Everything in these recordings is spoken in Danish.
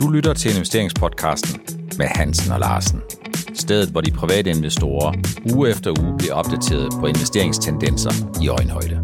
Du lytter til investeringspodcasten med Hansen og Larsen. Stedet, hvor de private investorer uge efter uge bliver opdateret på investeringstendenser i øjenhøjde.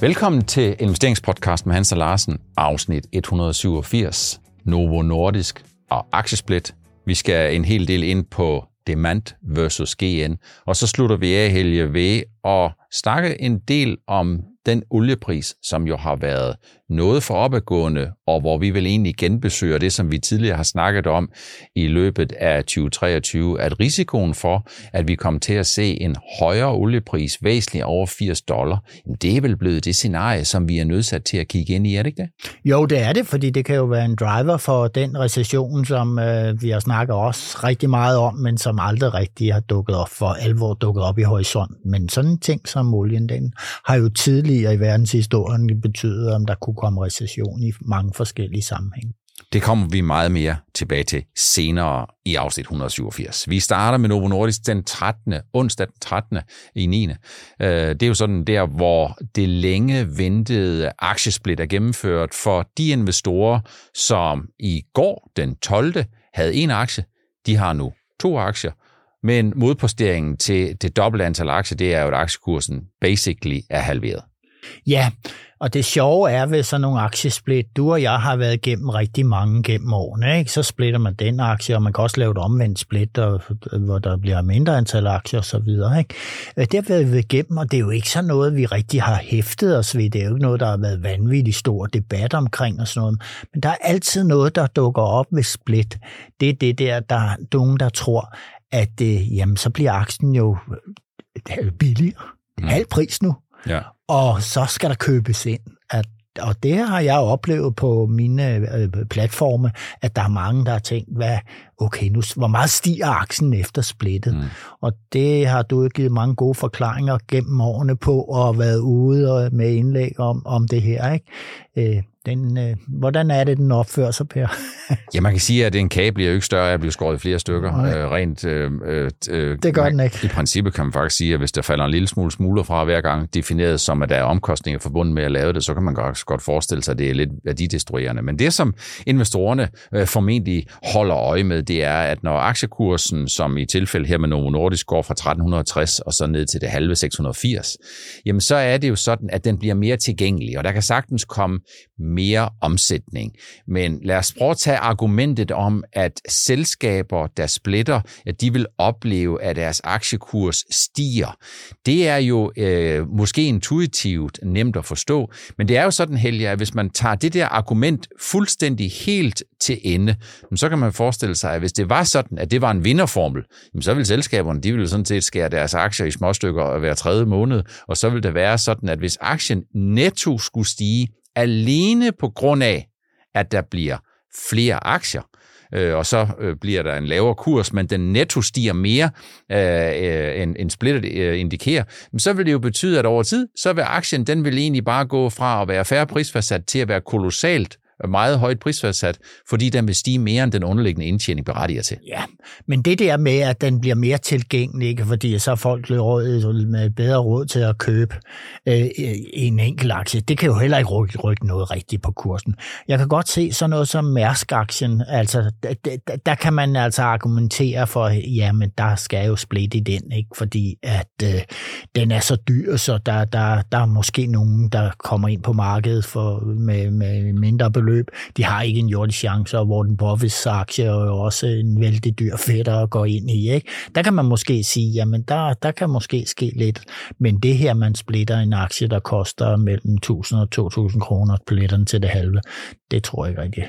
Velkommen til investeringspodcasten med Hansen og Larsen, afsnit 187, Novo Nordisk og Aktiesplit. Vi skal en hel del ind på demand versus GN, og så slutter vi af, Helge, ved at snakke en del om den oliepris, som jo har været noget for opadgående, og hvor vi vil egentlig genbesøge det, som vi tidligere har snakket om i løbet af 2023, at risikoen for, at vi kommer til at se en højere oliepris, væsentligt over 80 dollar, det er vel blevet det scenarie, som vi er nødsat til at kigge ind i, er det ikke det? Jo, det er det, fordi det kan jo være en driver for den recession, som øh, vi har snakket også rigtig meget om, men som aldrig rigtig har dukket op for alvor dukket op i horisonten. Men sådan en ting som olien, den har jo tidligere i verdenshistorien betydet, om der kunne komme recession i mange forskellige sammenhænge. Det kommer vi meget mere tilbage til senere i afsnit 187. Vi starter med Novo Nordisk den 13. onsdag den 13. i 9. Øh, det er jo sådan der, hvor det længe ventede aktiesplit er gennemført for de investorer, som i går den 12. havde en aktie. De har nu to aktier, men modposteringen til det dobbelte antal aktier, det er jo, at aktiekursen basically er halveret. Ja, og det sjove er ved sådan nogle aktiesplit, du og jeg har været igennem rigtig mange gennem årene, ikke? så splitter man den aktie, og man kan også lave et omvendt split, hvor der bliver mindre antal aktier osv. Øh, det har været igennem, og det er jo ikke sådan noget, vi rigtig har hæftet os ved. Det er jo ikke noget, der har været vanvittigt stor debat omkring og sådan noget. Men der er altid noget, der dukker op ved split. Det er det der, der er nogen, der tror, at øh, jamen, så bliver aktien jo øh, billigere. Mm. Halv pris nu. Ja. Og så skal der købes ind. At, og det har jeg oplevet på mine øh, platforme, at der er mange, der har tænkt, hvad, okay, nu, hvor meget stiger aktien efter splittet? Mm. Og det har du givet mange gode forklaringer gennem årene på, og været ude med indlæg om, om det her. Ikke? Øh, den, øh, hvordan er det, den opfører sig, Per? ja, man kan sige, at en kage bliver jo ikke større af at blive skåret i flere stykker. Øh, rent, øh, øh, det gør man, den ikke. I princippet kan man faktisk sige, at hvis der falder en lille smule smuler fra hver gang, defineret som, at der er omkostninger forbundet med at lave det, så kan man godt, godt forestille sig, at det er lidt værdidestruerende. Men det, som investorerne øh, formentlig holder øje med, det er, at når aktiekursen, som i tilfælde her med Novo Nordisk, går fra 1360 og så ned til det halve 680, jamen så er det jo sådan, at den bliver mere tilgængelig, og der kan sagtens komme mere omsætning. Men lad os prøve at tage argumentet om, at selskaber, der splitter, at de vil opleve, at deres aktiekurs stiger. Det er jo øh, måske intuitivt nemt at forstå, men det er jo sådan, Helge, at hvis man tager det der argument fuldstændig helt til ende, så kan man forestille sig, at hvis det var sådan, at det var en vinderformel, så ville selskaberne, de ville sådan set skære deres aktier i småstykker hver tredje måned, og så ville det være sådan, at hvis aktien netto skulle stige, alene på grund af, at der bliver flere aktier, øh, og så øh, bliver der en lavere kurs, men den netto stiger mere, øh, øh, end, end splittet øh, indikerer, så vil det jo betyde, at over tid, så vil aktien, den vil egentlig bare gå fra at være færre prisfastsat til at være kolossalt meget højt prisfastsat, fordi den vil stige mere end den underliggende indtjening berettiger til. Ja, men det der med, at den bliver mere tilgængelig, ikke? fordi så folk råd, med bedre råd til at købe øh, en enkelt aktie, det kan jo heller ikke rykke, rykke noget rigtigt på kursen. Jeg kan godt se sådan noget som Mærsk-aktien, altså der, der kan man altså argumentere for, jamen der skal jo splitte i den, ikke? fordi at øh, den er så dyr, så der, der, der er måske nogen, der kommer ind på markedet for, med, med mindre beløb løb. De har ikke en jordisk chance, og Warren Buffets aktie er jo også en vældig dyr fætter at gå ind i. Ikke? Der kan man måske sige, jamen der, der kan måske ske lidt, men det her, man splitter en aktie, der koster mellem 1000 og 2000 kroner, pletterne til det halve, det tror jeg ikke rigtig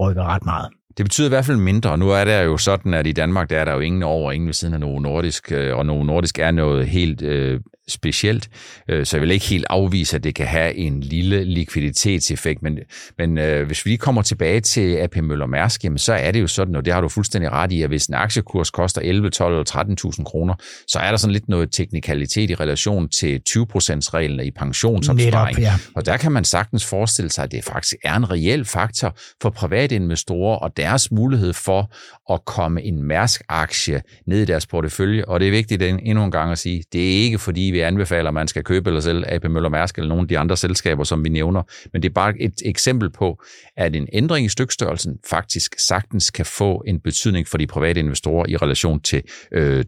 rykker ret meget. Det betyder i hvert fald mindre. Nu er det jo sådan, at i Danmark der er der jo ingen over ingen ved siden af Novo Nordisk, øh, og Novo Nordisk er noget helt øh, specielt, øh, så jeg vil ikke helt afvise, at det kan have en lille likviditetseffekt, men, men øh, hvis vi lige kommer tilbage til AP Møller Mærsk, jamen, så er det jo sådan, og det har du fuldstændig ret i, at hvis en aktiekurs koster 11, 12 eller 13.000 kroner, så er der sådan lidt noget teknikalitet i relation til 20%-reglen i pensionsopsparing. Ja. Og der kan man sagtens forestille sig, at det faktisk er en reel faktor for private investorer og deres mulighed for at komme en Mærsk-aktie ned i deres portefølje. Og det er vigtigt endnu en gang at sige, det er ikke fordi, vi anbefaler, at man skal købe eller sælge AP Møller Mærsk eller nogle af de andre selskaber, som vi nævner. Men det er bare et eksempel på, at en ændring i stykstørrelsen faktisk sagtens kan få en betydning for de private investorer i relation til øh,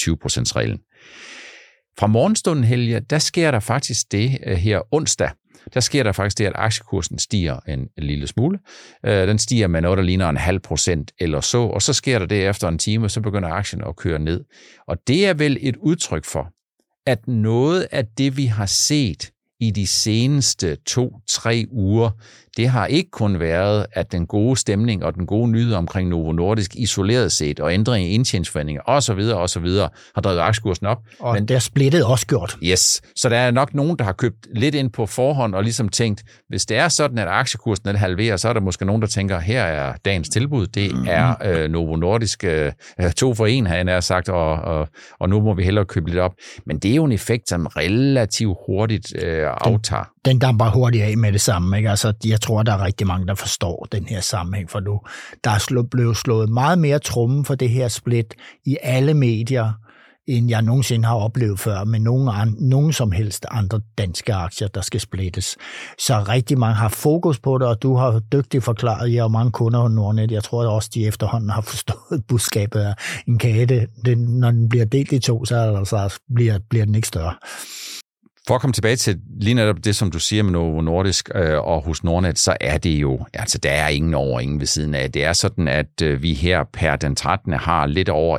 20%-reglen. Øh, Fra morgenstunden, Helge, der sker der faktisk det øh, her onsdag, der sker der faktisk det, at aktiekursen stiger en lille smule. Øh, den stiger med noget, der ligner en halv procent eller så, og så sker der det efter en time, så begynder aktien at køre ned. Og det er vel et udtryk for, at noget af det, vi har set i de seneste to-tre uger, det har ikke kun været, at den gode stemning og den gode nyhed omkring Novo Nordisk isoleret set og ændring i indtjeningsforhandlinger osv. osv. har drevet aktiekursen op. Og men, det er splittet også gjort. Yes, så der er nok nogen, der har købt lidt ind på forhånd og ligesom tænkt, hvis det er sådan, at aktiekursen den halverer, så er der måske nogen, der tænker, her er dagens tilbud, det mm. er øh, Novo Nordisk øh, to for en, han er sagt, og, og, og nu må vi hellere købe lidt op. Men det er jo en effekt, som relativt hurtigt øh, aftager. Den, damper hurtigt af med det samme. Ikke? Altså, jeg tror, der er rigtig mange, der forstår den her sammenhæng, for nu der er blevet slået meget mere trumme for det her split i alle medier, end jeg nogensinde har oplevet før, med nogen, an, nogen som helst andre danske aktier, der skal splittes. Så rigtig mange har fokus på det, og du har dygtigt forklaret, jeg og mange kunder hos Nordnet. Jeg tror også, de efterhånden har forstået budskabet af en kage. Det, når den bliver delt i to, så, så bliver, bliver den ikke større. For at komme tilbage til lige netop det, som du siger med Novo Nordisk øh, og hos Nordnet, så er det jo, altså der er ingen over, ingen ved siden af. Det er sådan, at øh, vi her per den 13. har lidt over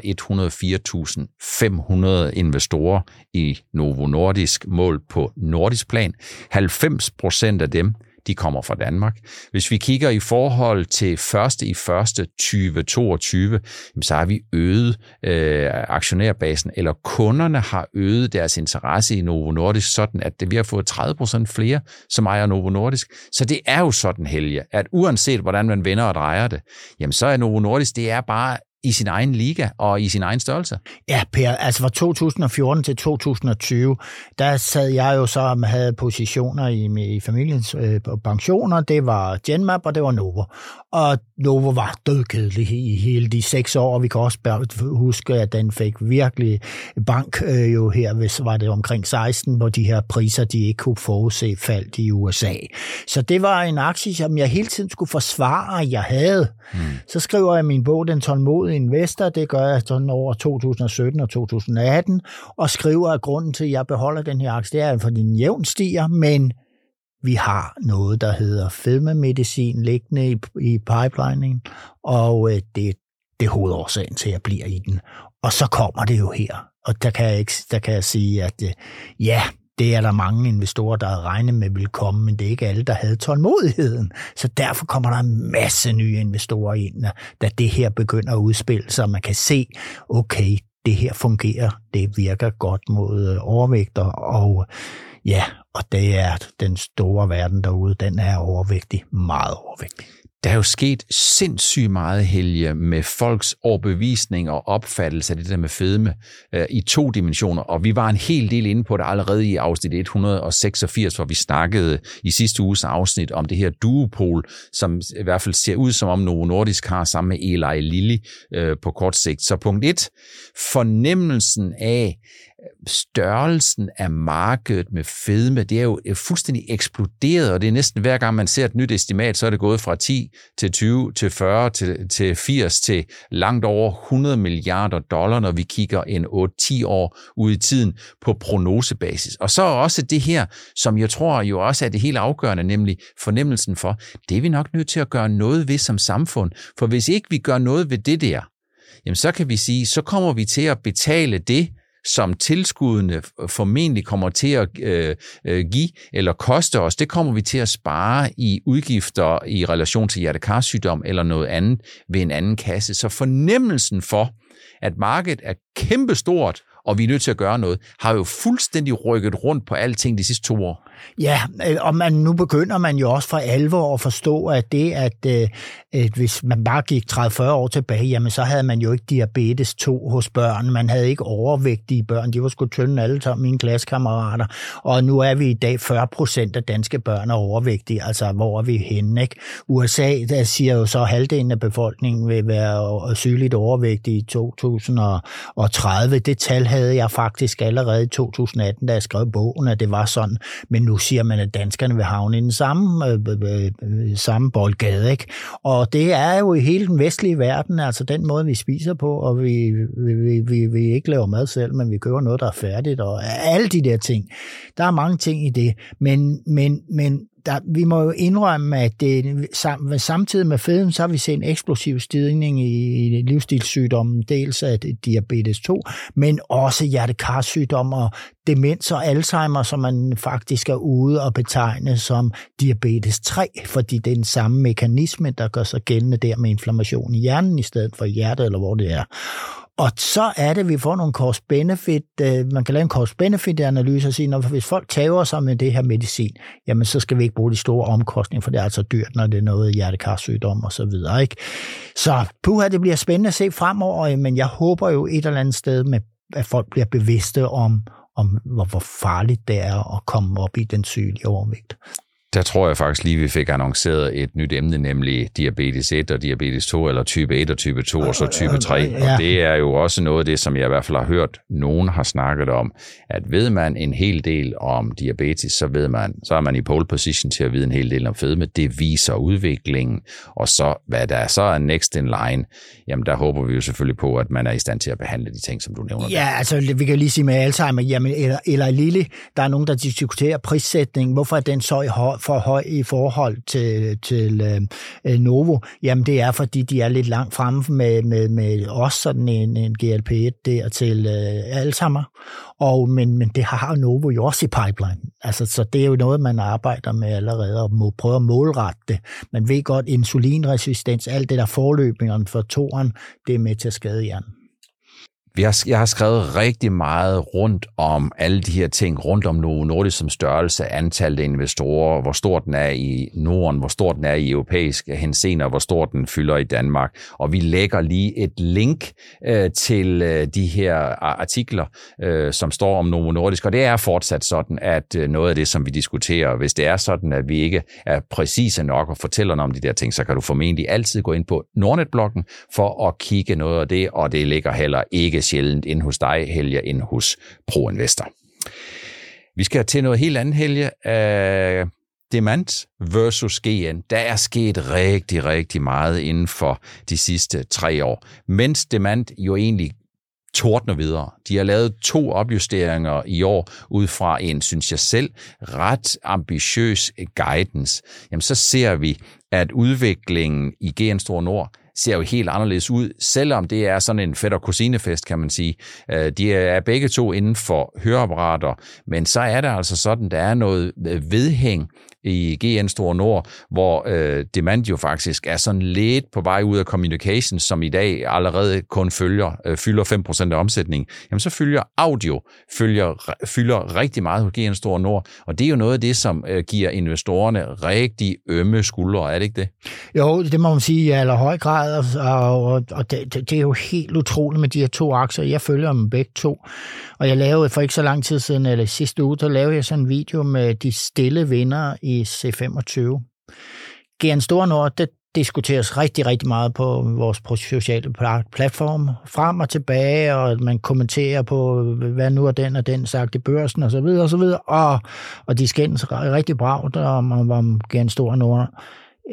104.500 investorer i Novo Nordisk mål på nordisk plan. 90 procent af dem de kommer fra Danmark. Hvis vi kigger i forhold til første i første 2022, så har vi øget øh, aktionærbasen, eller kunderne har øget deres interesse i Novo Nordisk, sådan at vi har fået 30% flere, som ejer Novo Nordisk. Så det er jo sådan, Helge, at uanset hvordan man vender og drejer det, jamen så er Novo Nordisk, det er bare i sin egen liga og i sin egen størrelse. Ja, Per, altså fra 2014 til 2020, der sad jeg jo så og havde positioner i, i familiens øh, pensioner. Det var Genmap, og det var Novo. Og Novo var dødkedelig i hele de seks år, og vi kan også huske, at den fik virkelig bank øh, jo her, hvis var det omkring 16, hvor de her priser, de ikke kunne forudse faldt i USA. Så det var en aktie, som jeg hele tiden skulle forsvare, at jeg havde. Mm. Så skriver jeg min bog, Den tålmodige investor, det gør jeg sådan over 2017 og 2018, og skriver, at grunden til, at jeg beholder den her aktie, det er, fordi den jævn stiger, men vi har noget, der hedder fedmemedicin liggende i, i pipelinen, og øh, det, det er hovedårsagen til, at jeg bliver i den. Og så kommer det jo her. Og der kan jeg, ikke, der kan jeg sige, at øh, ja, det er der mange investorer, der havde regnet med ville komme, men det er ikke alle, der havde tålmodigheden. Så derfor kommer der en masse nye investorer ind, da det her begynder at udspille sig, man kan se, okay, det her fungerer, det virker godt mod øh, overvægter, og ja, og det er den store verden derude, den er overvægtig, meget overvægtig. Der er jo sket sindssygt meget, Helge, med folks overbevisning og opfattelse af det der med fedme øh, i to dimensioner. Og vi var en hel del inde på det allerede i afsnit 186, hvor vi snakkede i sidste uges afsnit om det her duopol, som i hvert fald ser ud som om Novo Nordisk har sammen med Eli Lilly øh, på kort sigt. Så punkt 1, fornemmelsen af, størrelsen af markedet med fedme, det er jo øh, fuldstændig eksploderet, og det er næsten hver gang man ser et nyt estimat, så er det gået fra 10 til 20 til 40 til, til 80 til langt over 100 milliarder dollar, når vi kigger en 8-10 år ud i tiden på prognosebasis. Og så også det her, som jeg tror jo også er det helt afgørende, nemlig fornemmelsen for, det er vi nok nødt til at gøre noget ved som samfund, for hvis ikke vi gør noget ved det der, jamen så kan vi sige, så kommer vi til at betale det, som tilskuddene formentlig kommer til at øh, øh, give eller koste os, det kommer vi til at spare i udgifter i relation til hjertekarsygdom eller noget andet ved en anden kasse. Så fornemmelsen for, at markedet er kæmpestort, og vi er nødt til at gøre noget, har jo fuldstændig rykket rundt på alting de sidste to år. Ja, øh, og man, nu begynder man jo også for alvor at forstå, at det, at, øh, at hvis man bare gik 30-40 år tilbage, jamen så havde man jo ikke diabetes 2 hos børn, man havde ikke overvægtige børn, de var sgu tynde alle sammen, mine klassekammerater, og nu er vi i dag 40 procent af danske børn er overvægtige, altså hvor er vi henne, ikke? USA, der siger jo så, at halvdelen af befolkningen vil være øh, sygeligt overvægtige i 2030, det tal havde jeg faktisk allerede i 2018, da jeg skrev bogen, at det var sådan. Men nu siger man, at danskerne vil havne i den samme, øh, øh, øh, øh, samme boldgade. Ikke? Og det er jo i hele den vestlige verden, altså den måde, vi spiser på, og vi, vi, vi, vi, vi ikke laver mad selv, men vi køber noget, der er færdigt, og alle de der ting. Der er mange ting i det, men, men, men der, vi må jo indrømme, at det, samtidig med fedmen, så har vi set en eksplosiv stigning i livsstilssygdommen, dels af diabetes 2, men også hjertekarsygdom og demens og Alzheimer, som man faktisk er ude og betegne som diabetes 3, fordi det er den samme mekanisme, der gør sig gældende der med inflammation i hjernen i stedet for hjertet, eller hvor det er. Og så er det, at vi får nogle cost-benefit, øh, man kan lave en cost-benefit-analyse og sige, at hvis folk tager sig med det her medicin, jamen så skal vi ikke bruge de store omkostninger, for det er altså dyrt, når det er noget hjertekarsygdom og så videre. Ikke? Så puha, det bliver spændende at se fremover, øh, men jeg håber jo et eller andet sted, med, at folk bliver bevidste om, om hvor, hvor farligt det er at komme op i den sygelige overvægt. Der tror jeg faktisk lige, vi fik annonceret et nyt emne, nemlig diabetes 1 og diabetes 2, eller type 1 og type 2, og så type 3. Og det er jo også noget af det, som jeg i hvert fald har hørt, nogen har snakket om, at ved man en hel del om diabetes, så ved man, så er man i pole position til at vide en hel del om fedme. Det viser udviklingen, og så hvad der så er next in line, jamen der håber vi jo selvfølgelig på, at man er i stand til at behandle de ting, som du nævner. Ja, der. altså vi kan lige sige med Alzheimer, jamen, eller, eller Lille, der er nogen, der diskuterer prissætning. Hvorfor er den så i høj for høj i forhold til, til øh, Novo, jamen det er, fordi de er lidt langt fremme med, med, med også sådan en, en GLP-1 der til øh, Alzheimer. Og, men, men det har Novo jo også i pipeline. Altså, så det er jo noget, man arbejder med allerede og må prøve at målrette det. Man ved godt, insulinresistens, alt det der forløbningerne for toren, det er med til at skade hjernen vi har, jeg har skrevet rigtig meget rundt om alle de her ting, rundt om Novo Nordisk som størrelse, antallet af investorer, hvor stor den er i Norden, hvor stor den er i europæisk henseende, og hvor stor den fylder i Danmark. Og vi lægger lige et link øh, til øh, de her artikler, øh, som står om Novo Nordisk, og det er fortsat sådan, at øh, noget af det, som vi diskuterer, hvis det er sådan, at vi ikke er præcise nok og fortæller om de der ting, så kan du formentlig altid gå ind på Nordnet-bloggen for at kigge noget af det, og det ligger heller ikke sjældent ind hos dig, Helge, end hos ProInvestor. Vi skal til noget helt andet, Helge. Uh, Demand versus GN. Der er sket rigtig, rigtig meget inden for de sidste tre år. Mens Demand jo egentlig tordner videre. De har lavet to opjusteringer i år ud fra en, synes jeg selv, ret ambitiøs guidance. Jamen så ser vi, at udviklingen i GN Store Nord ser jo helt anderledes ud, selvom det er sådan en fætter kusinefest, kan man sige. Øh, de er begge to inden for høreapparater, men så er det altså sådan, der er noget øh, vedhæng i GN Store Nord, hvor øh, Demand jo faktisk er sådan lidt på vej ud af communication, som i dag allerede kun følger, øh, fylder 5% af omsætningen, jamen så følger audio følger, fylder rigtig meget hos GN Store Nord, og det er jo noget af det, som øh, giver investorerne rigtig ømme skuldre, er det ikke det? Jo, det må man sige i allerhøj grad, og, og, og det, det, det er jo helt utroligt med de her to aktier. Jeg følger dem begge to, og jeg lavede for ikke så lang tid siden, eller sidste uge, der lavede jeg sådan en video med de stille vinder i i C25. GN Store Nord, det diskuteres rigtig, rigtig meget på vores sociale platform, frem og tilbage, og man kommenterer på, hvad nu er den og den sagt i børsen, og så videre, og så videre, og, og de skændes rigtig bragt om, om, om GN Store Nord.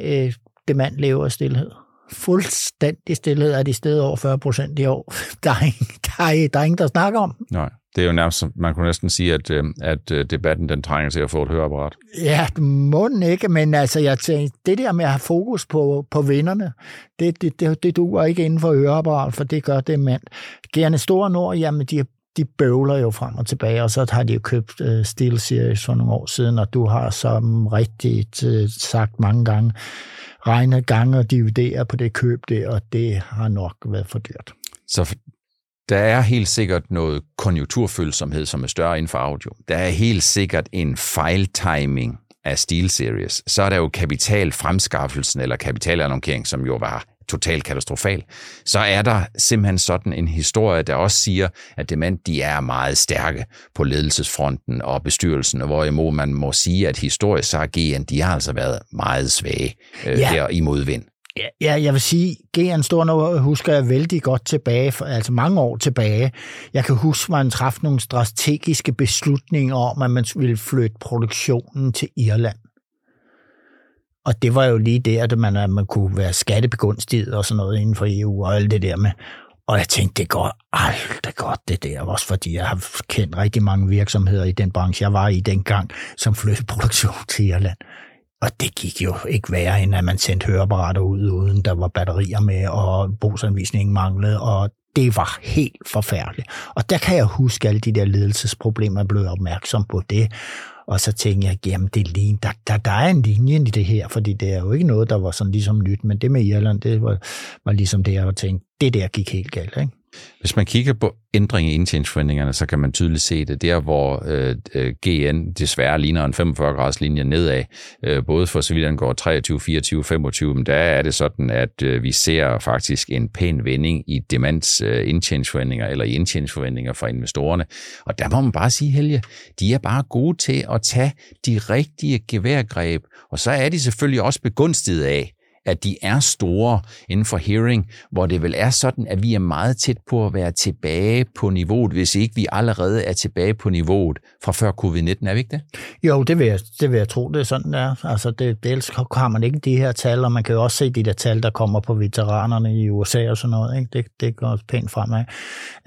Øh, det mand lever i stillhed fuldstændig stillhed er de stedet over 40 procent i år. Der er, ingen, der, er, der er ingen, der snakker om. Nej, det er jo nærmest, man kunne næsten sige, at, øh, at øh, debatten den trænger til at få et høreapparat. Ja, må den ikke, men altså, jeg tænker, det der med at have fokus på, på vinderne, det, det, det, det duer ikke inden for høreapparat, for det gør det mand. Gerne Store Nord, jamen de de bøvler jo frem og tilbage, og så har de jo købt uh, Steel Series for nogle år siden, og du har som rigtigt uh, sagt mange gange, regnet gange og dividere på det køb der, og det har nok været for dyrt. Så der er helt sikkert noget konjunkturfølsomhed, som er større inden for audio. Der er helt sikkert en fejltiming af SteelSeries. Så er der jo kapitalfremskaffelsen eller kapitalallokering, som jo var totalt katastrofal, så er der simpelthen sådan en historie, der også siger, at Demand de er meget stærke på ledelsesfronten og bestyrelsen, hvorimod man må sige, at historisk så har GN, de har altså været meget svage øh, ja. her i modvind. Ja, jeg vil sige, GN Stor nu husker jeg vældig godt tilbage, altså mange år tilbage. Jeg kan huske, at man træffede nogle strategiske beslutninger om, at man ville flytte produktionen til Irland. Og det var jo lige der, at man, at man kunne være skattebegunstiget og sådan noget inden for EU og alt det der med. Og jeg tænkte, det går aldrig godt det der, også fordi jeg har kendt rigtig mange virksomheder i den branche, jeg var i dengang, som flyttede produktion til Irland. Og det gik jo ikke værre, end at man sendte høreapparater ud, uden der var batterier med, og brugsanvisningen manglede, og det var helt forfærdeligt. Og der kan jeg huske alle de der ledelsesproblemer, jeg blev opmærksom på det. Og så tænkte jeg, jamen det er lige, der, der, der er en linje i det her, fordi det er jo ikke noget, der var sådan ligesom nyt, men det med Irland, det var, var ligesom det, jeg tænkte, det der gik helt galt. Ikke? Hvis man kigger på ændring i indtjeningsforventningerne, så kan man tydeligt se det. Der, hvor øh, øh GN desværre ligner en 45-graders linje nedad, øh, både for så vidt angår 23, 24, 25, men der er det sådan, at øh, vi ser faktisk en pæn vending i demands øh, indtjeningsforventninger, eller i indtjeningsforventninger fra investorerne. Og der må man bare sige, Helge, de er bare gode til at tage de rigtige geværgreb, og så er de selvfølgelig også begunstiget af, at de er store inden for hearing, hvor det vel er sådan, at vi er meget tæt på at være tilbage på niveauet, hvis ikke vi allerede er tilbage på niveauet fra før covid-19, er vi ikke det? Jo, det vil jeg, det vil jeg tro, det er sådan, der. Altså, det, dels har man ikke de her tal, og man kan jo også se de der tal, der kommer på veteranerne i USA og sådan noget. Ikke? Det, det går pænt fremad.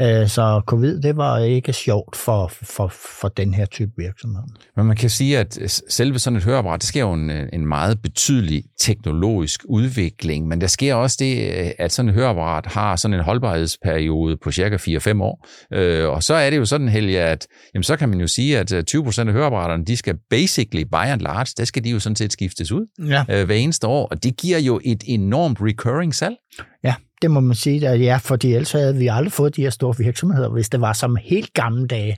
Øh, så covid, det var ikke sjovt for, for, for den her type virksomhed. Men man kan sige, at selve sådan et høreapparat, det sker jo en, en meget betydelig teknologisk udvikling, men der sker også det, øh, at sådan et høreapparat har sådan en holdbarhedsperiode på cirka 4-5 år. Øh, og så er det jo sådan, Helge, at jamen, så kan man jo sige, at 20% øh, af høreapparaterne, de skal basically, by and large, der skal de jo sådan set skiftes ud ja. hver eneste år, og det giver jo et enormt recurring salg. Ja, det må man sige, at ja, fordi ellers havde vi aldrig fået de her store virksomheder. Hvis det var som helt gamle dage,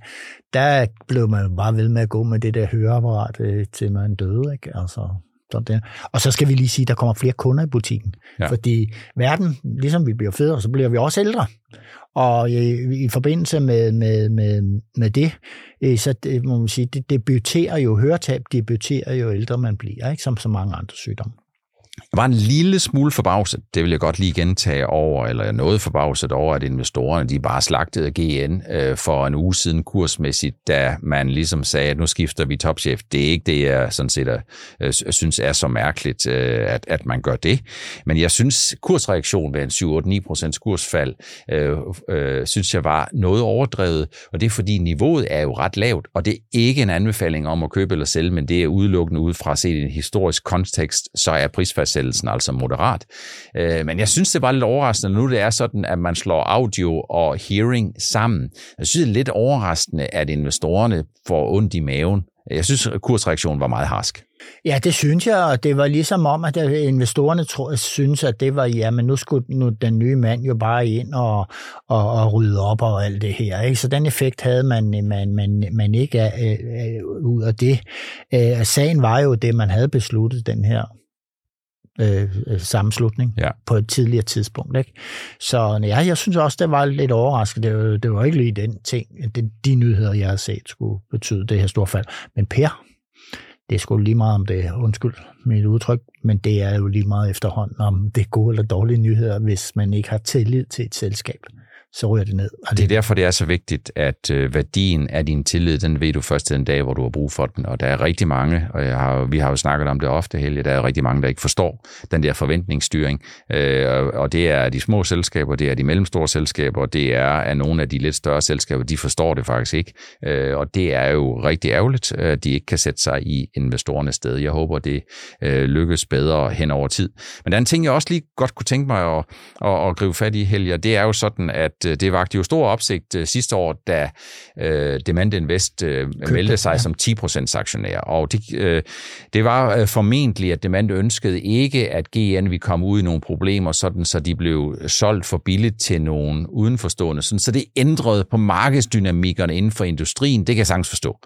der blev man bare ved med at gå med det der høreapparat, til man døde. Ikke? Altså, sådan Og så skal vi lige sige, at der kommer flere kunder i butikken. Ja. Fordi verden, ligesom vi bliver federe, så bliver vi også ældre. Og i, i forbindelse med, med, med, med det, øh, så det, må man sige, det debuterer jo, høretab debuterer jo ældre man bliver, ikke? som så mange andre sygdomme. Jeg var en lille smule forbavset, det vil jeg godt lige gentage over, eller noget forbavset over, at investorerne de bare slagtede GN øh, for en uge siden kursmæssigt, da man ligesom sagde, at nu skifter vi topchef. Det er ikke det, jeg sådan set er, øh, synes er så mærkeligt, øh, at, at man gør det. Men jeg synes, kursreaktionen ved en 7-8-9% kursfald, øh, øh, synes jeg var noget overdrevet, og det er fordi niveauet er jo ret lavt, og det er ikke en anbefaling om at købe eller sælge, men det er udelukkende ud fra at se i en historisk kontekst, så er prisfald prisfastsættelsen, altså moderat. Øh, men jeg synes, det var lidt overraskende, nu det er sådan, at man slår audio og hearing sammen. Jeg synes, det er lidt overraskende, at investorerne får ondt i maven. Jeg synes, kursreaktionen var meget harsk. Ja, det synes jeg, og det var ligesom om, at øh, investorerne tror, synes, at det var, ja, men nu skulle nu den nye mand jo bare ind og, og, og rydde op og alt det her. Ikke? Så den effekt havde man, øh, man, man, man ikke øh, øh, ud af det. Øh, sagen var jo det, man havde besluttet, den her Øh, øh, sammenslutning ja. på et tidligere tidspunkt. Ikke? Så ja, jeg synes også, det var lidt overraskende. Det var, det var ikke lige den ting, det, de nyheder, jeg har set, skulle betyde det her store fald. Men Per, det er sgu lige meget om det, undskyld mit udtryk, men det er jo lige meget efterhånden, om det er gode eller dårlige nyheder, hvis man ikke har tillid til et selskab så ryger det ned. Og det er derfor, det er så vigtigt, at øh, værdien af din tillid, den ved du først den dag, hvor du har brug for den. Og der er rigtig mange, og jeg har, vi har jo snakket om det ofte, Helge, der er rigtig mange, der ikke forstår den der forventningsstyring. Øh, og det er de små selskaber, det er de mellemstore selskaber, det er at nogle af de lidt større selskaber, de forstår det faktisk ikke. Øh, og det er jo rigtig ærgerligt, at de ikke kan sætte sig i investorernes sted. Jeg håber, det øh, lykkes bedre hen over tid. Men der er en ting, jeg også lige godt kunne tænke mig at, at, at gribe fat i, Helge, det er jo sådan, at Øh, det vagte jo stor opsigt øh, sidste år, da øh, Demand Invest øh, meldte sig ja. som 10% aktionær. Og det, øh, det var øh, formentlig, at Demand ønskede ikke, at GN ville komme ud i nogle problemer, sådan så de blev solgt for billigt til nogen udenforstående. Sådan, så det ændrede på markedsdynamikkerne inden for industrien. Det kan jeg sagtens forstå.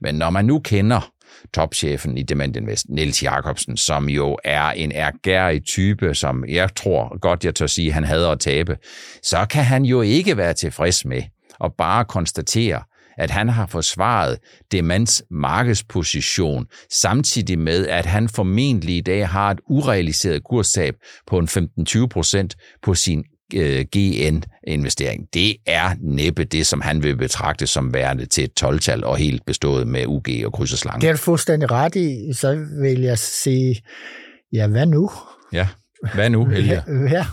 Men når man nu kender topchefen i Demand Invest, Niels Jacobsen, som jo er en ergærig type, som jeg tror godt, jeg tør sige, han hader at tabe, så kan han jo ikke være tilfreds med at bare konstatere, at han har forsvaret Demands markedsposition, samtidig med, at han formentlig i dag har et urealiseret kurstab på en 15-20 procent på sin GN-investering. Det er næppe det, som han vil betragte som værende til et 12-tal og helt bestået med UG og kryds og slange. Det er du fuldstændig ret i. Så vil jeg sige, ja, hvad nu? Ja, hvad nu, Helge? Ja,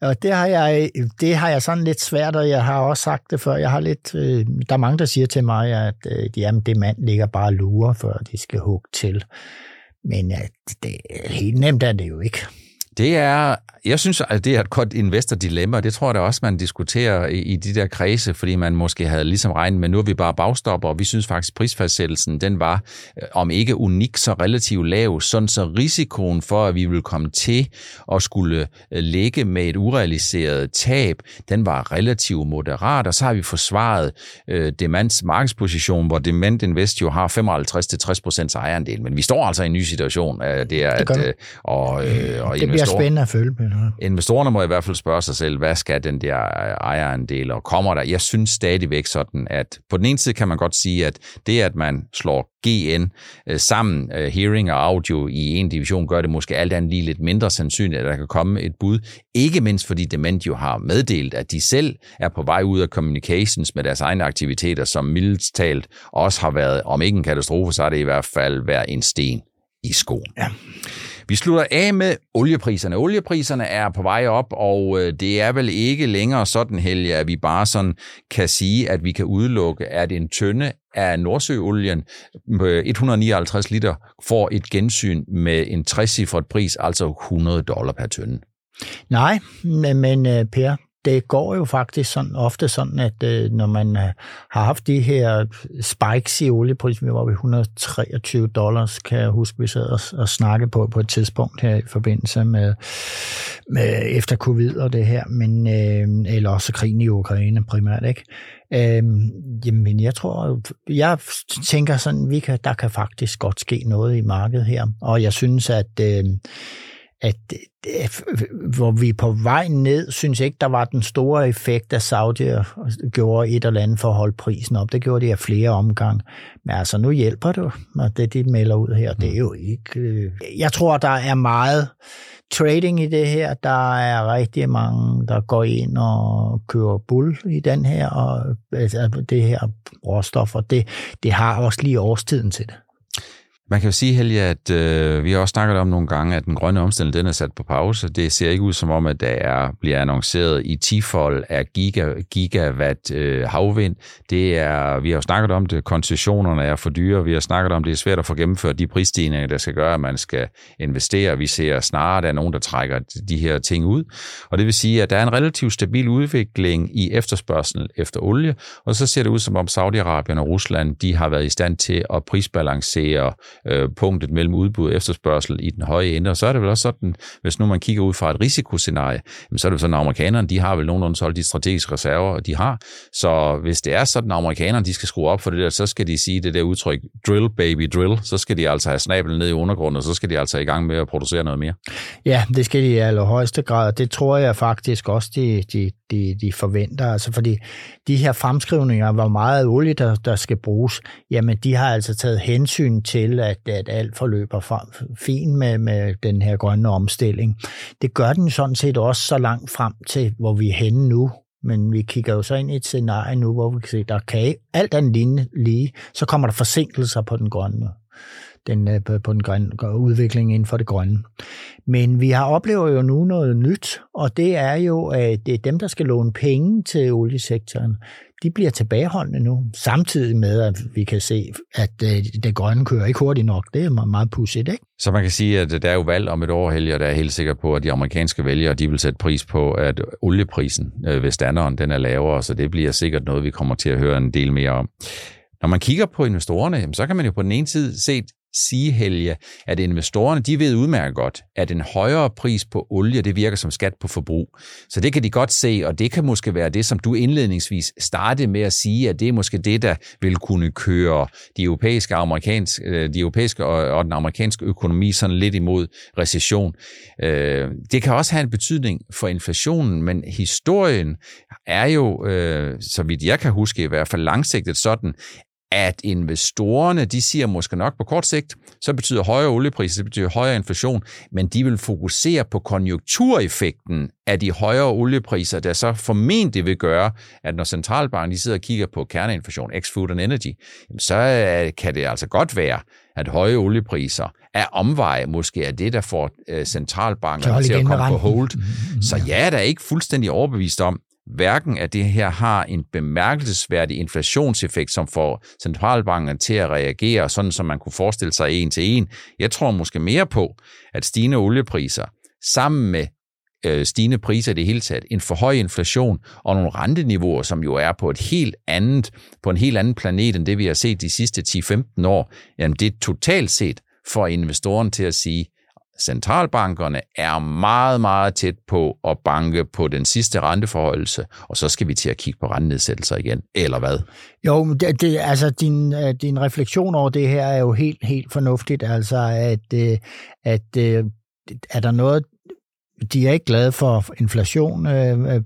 og det har, jeg, det har jeg sådan lidt svært, og jeg har også sagt det før. Jeg har lidt, øh, der er mange, der siger til mig, at øh, jamen, det mand ligger bare lurer, før de skal hugge til. Men at det, helt nemt er det jo ikke. Det er, jeg synes, at det er et godt investordilemma, det tror jeg da også, man diskuterer i, i de der kredse, fordi man måske havde ligesom regnet med, nu er vi bare bagstopper, og vi synes faktisk, at prisfastsættelsen, den var, øh, om ikke unik, så relativt lav, sådan så risikoen for, at vi vil komme til at skulle øh, ligge med et urealiseret tab, den var relativt moderat, og så har vi forsvaret øh, Demands markedsposition, hvor Demand Invest jo har 55-60% ejerandel, men vi står altså i en ny situation. Øh, det er, det at, øh, og, øh, og det bliver spændende at følge med. Investorerne må i hvert fald spørge sig selv, hvad skal den der ejerandel, og kommer der? Jeg synes stadigvæk sådan, at på den ene side kan man godt sige, at det, at man slår GN øh, sammen, øh, hearing og audio i en division, gør det måske alt andet lige lidt mindre sandsynligt, at der kan komme et bud. Ikke mindst fordi Dement jo har meddelt, at de selv er på vej ud af communications med deres egne aktiviteter, som mildt talt også har været, om ikke en katastrofe, så er det i hvert fald været en sten i skoen. Ja. Vi slutter af med oliepriserne. Oliepriserne er på vej op, og øh, det er vel ikke længere sådan, Helge, at vi bare sådan kan sige, at vi kan udelukke, at en tønde af Nordsøolien øh, med 159 liter får et gensyn med en 60 pris, altså 100 dollar per tønde. Nej, men øh, Per, det går jo faktisk sådan, ofte sådan, at øh, når man øh, har haft de her spikes i olieprisen, vi var ved 123 dollars, kan jeg huske, vi sad og, og snakke på på et tidspunkt her i forbindelse med, med efter covid og det her, men, øh, eller også krigen i Ukraine primært, ikke? Øh, jamen, jeg tror, jeg tænker sådan, vi kan, der kan faktisk godt ske noget i markedet her, og jeg synes, at øh, at hvor vi er på vej ned, synes ikke, der var den store effekt, at Saudi gjorde et eller andet for at holde prisen op. Det gjorde de af flere omgange. Men altså, nu hjælper det og det, de melder ud her. Det er jo ikke... Øh, jeg tror, der er meget trading i det her. Der er rigtig mange, der går ind og kører bull i den her, og altså, det her råstof, og det, det har også lige årstiden til det. Man kan jo sige, Helge, at øh, vi har også snakket om nogle gange, at den grønne omstilling den er sat på pause. Det ser ikke ud som om, at der er, bliver annonceret i tifold af giga, gigawatt øh, havvind. Det er, vi har jo snakket om det, koncessionerne er for dyre. Vi har snakket om, det er svært at få gennemført de prisstigninger, der skal gøre, at man skal investere. Vi ser snarere, at der er nogen, der trækker de her ting ud. Og det vil sige, at der er en relativt stabil udvikling i efterspørgsel efter olie. Og så ser det ud som om Saudi-Arabien og Rusland, de har været i stand til at prisbalancere øh, punktet mellem udbud og efterspørgsel i den høje ende. Og så er det vel også sådan, hvis nu man kigger ud fra et risikoscenarie, så er det jo sådan, at amerikanerne de har vel nogenlunde solgt de strategiske reserver, de har. Så hvis det er sådan, at amerikanerne de skal skrue op for det der, så skal de sige det der udtryk, drill baby drill, så skal de altså have snabelen ned i undergrunden, og så skal de altså i gang med at producere noget mere. Ja, det skal de i allerhøjeste grad, det tror jeg faktisk også, de, de, de, de forventer. Altså fordi de her fremskrivninger, hvor meget olie der, der skal bruges, jamen de har altså taget hensyn til, at, at alt forløber frem, fint med, med den her grønne omstilling. Det gør den sådan set også så langt frem til, hvor vi er henne nu. Men vi kigger jo så ind i et scenarie nu, hvor vi kan se, der kan alt andet lignende lige, så kommer der forsinkelser på den grønne den, øh, på den grønne udvikling inden for det grønne. Men vi har oplever jo nu noget nyt, og det er jo, at det er dem, der skal låne penge til oliesektoren de bliver tilbageholdende nu, samtidig med, at vi kan se, at øh, det grønne kører ikke hurtigt nok. Det er meget pudsigt, ikke? Så man kan sige, at der er jo valg om et år, Helge, og der er helt sikker på, at de amerikanske vælgere, de vil sætte pris på, at olieprisen øh, ved standarden, den er lavere, så det bliver sikkert noget, vi kommer til at høre en del mere om. Når man kigger på investorerne, så kan man jo på den ene side se, sige, Helge, at investorerne, de ved udmærket godt, at en højere pris på olie, det virker som skat på forbrug. Så det kan de godt se, og det kan måske være det, som du indledningsvis startede med at sige, at det er måske det, der vil kunne køre de europæiske, amerikanske, øh, de europæiske og den amerikanske økonomi sådan lidt imod recession. Øh, det kan også have en betydning for inflationen, men historien er jo, øh, så vidt jeg kan huske i hvert fald langsigtet sådan, at investorerne, de siger måske nok på kort sigt, så betyder højere oliepriser, det betyder højere inflation, men de vil fokusere på konjunktureffekten af de højere oliepriser, der så formentlig vil gøre, at når centralbanken de sidder og kigger på kerneinflation, ex-food and energy, så øh, kan det altså godt være, at høje oliepriser er omveje måske er det, der får øh, centralbanken til at komme på hold. Mm-hmm. Så jeg er da ikke fuldstændig overbevist om, hverken at det her har en bemærkelsesværdig inflationseffekt, som får centralbanken til at reagere, sådan som man kunne forestille sig en til en. Jeg tror måske mere på, at stigende oliepriser sammen med øh, stigende priser i det hele taget, en for høj inflation og nogle renteniveauer, som jo er på et helt andet, på en helt anden planet end det, vi har set de sidste 10-15 år, jamen det totalt set for investoren til at sige, centralbankerne er meget, meget tæt på at banke på den sidste renteforholdelse, og så skal vi til at kigge på rentenedsættelser igen, eller hvad? Jo, det, det, altså din, øh, din refleksion over det her er jo helt, helt fornuftigt, altså at, øh, at, øh, er der noget, de er ikke glade for inflation,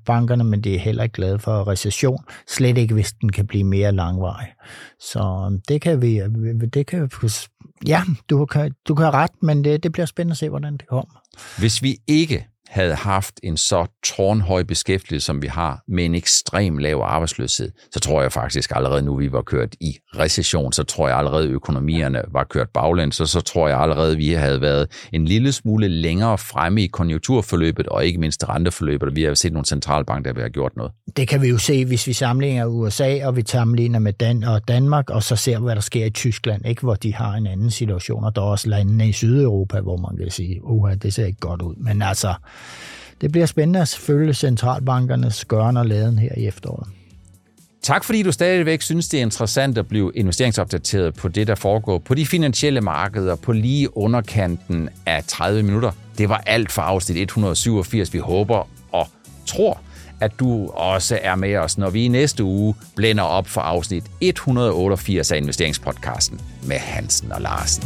bankerne, men de er heller ikke glade for recession. Slet ikke, hvis den kan blive mere langvarig. Så det kan vi, det kan Ja, du kan, du kan have ret, men det, det bliver spændende at se, hvordan det kommer. Hvis vi ikke havde haft en så tårnhøj beskæftigelse, som vi har, med en ekstrem lav arbejdsløshed, så tror jeg faktisk allerede nu, vi var kørt i recession, så tror jeg allerede, økonomierne var kørt baglæns, så så tror jeg allerede, vi havde været en lille smule længere fremme i konjunkturforløbet, og ikke mindst renteforløbet, og vi har set nogle centralbanker, der har gjort noget. Det kan vi jo se, hvis vi sammenligner USA, og vi sammenligner med Dan og Danmark, og så ser hvad der sker i Tyskland, ikke, hvor de har en anden situation, og der er også landene i Sydeuropa, hvor man kan sige, uha, det ser ikke godt ud. Men altså, det bliver spændende at følge centralbankernes gøren og laden her i efteråret. Tak fordi du stadigvæk synes, det er interessant at blive investeringsopdateret på det, der foregår på de finansielle markeder på lige underkanten af 30 minutter. Det var alt for afsnit 187. Vi håber og tror, at du også er med os, når vi i næste uge blænder op for afsnit 188 af investeringspodcasten med Hansen og Larsen.